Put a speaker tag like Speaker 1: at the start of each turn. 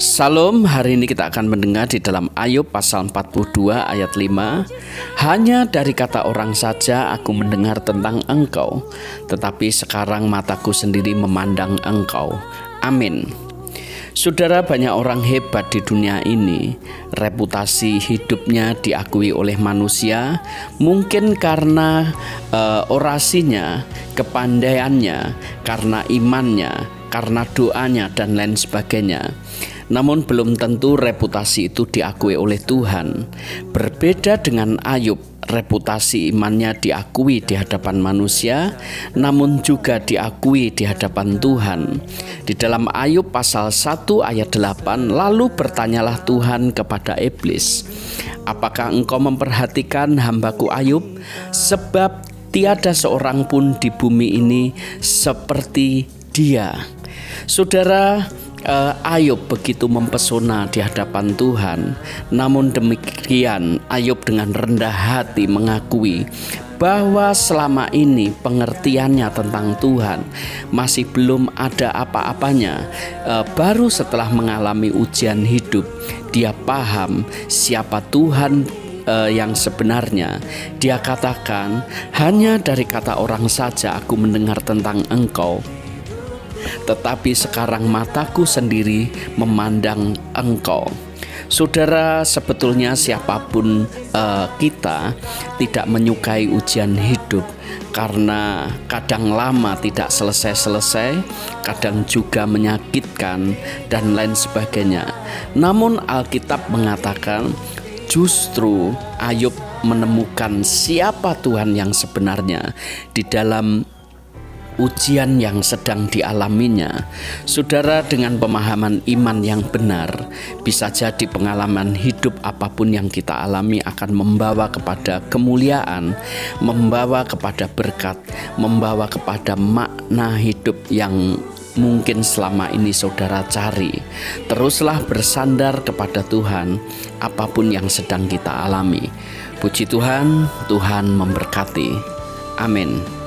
Speaker 1: Salam, hari ini kita akan mendengar di dalam Ayub pasal 42 ayat 5 Hanya dari kata orang saja aku mendengar tentang engkau Tetapi sekarang mataku sendiri memandang engkau. Amin Saudara banyak orang hebat di dunia ini. Reputasi hidupnya diakui oleh manusia Mungkin karena uh, orasinya, kepandaiannya, karena imannya, karena doanya dan lain sebagainya namun belum tentu reputasi itu diakui oleh Tuhan. Berbeda dengan Ayub, reputasi imannya diakui di hadapan manusia, namun juga diakui di hadapan Tuhan. Di dalam Ayub pasal 1 ayat 8, lalu bertanyalah Tuhan kepada iblis, "Apakah engkau memperhatikan hambaku Ayub? Sebab tiada seorang pun di bumi ini seperti dia." Saudara, uh, Ayub begitu mempesona di hadapan Tuhan. Namun demikian, Ayub dengan rendah hati mengakui bahwa selama ini pengertiannya tentang Tuhan masih belum ada apa-apanya. Uh, baru setelah mengalami ujian hidup, dia paham siapa Tuhan uh, yang sebenarnya. Dia katakan, "Hanya dari kata orang saja aku mendengar tentang Engkau." Tetapi sekarang mataku sendiri memandang engkau. Saudara, sebetulnya siapa pun uh, kita tidak menyukai ujian hidup karena kadang lama tidak selesai-selesai, kadang juga menyakitkan dan lain sebagainya. Namun Alkitab mengatakan justru Ayub menemukan siapa Tuhan yang sebenarnya di dalam ujian yang sedang dialaminya, saudara dengan pemahaman iman yang benar, bisa jadi pengalaman hidup apa pun yang kita alami akan membawa kepada kemuliaan, membawa kepada berkat, membawa kepada makna hidup yang mungkin selama ini saudara cari. Teruslah bersandar kepada Tuhan, apa pun yang sedang kita alami. Puji Tuhan, Tuhan memberkati. Amin.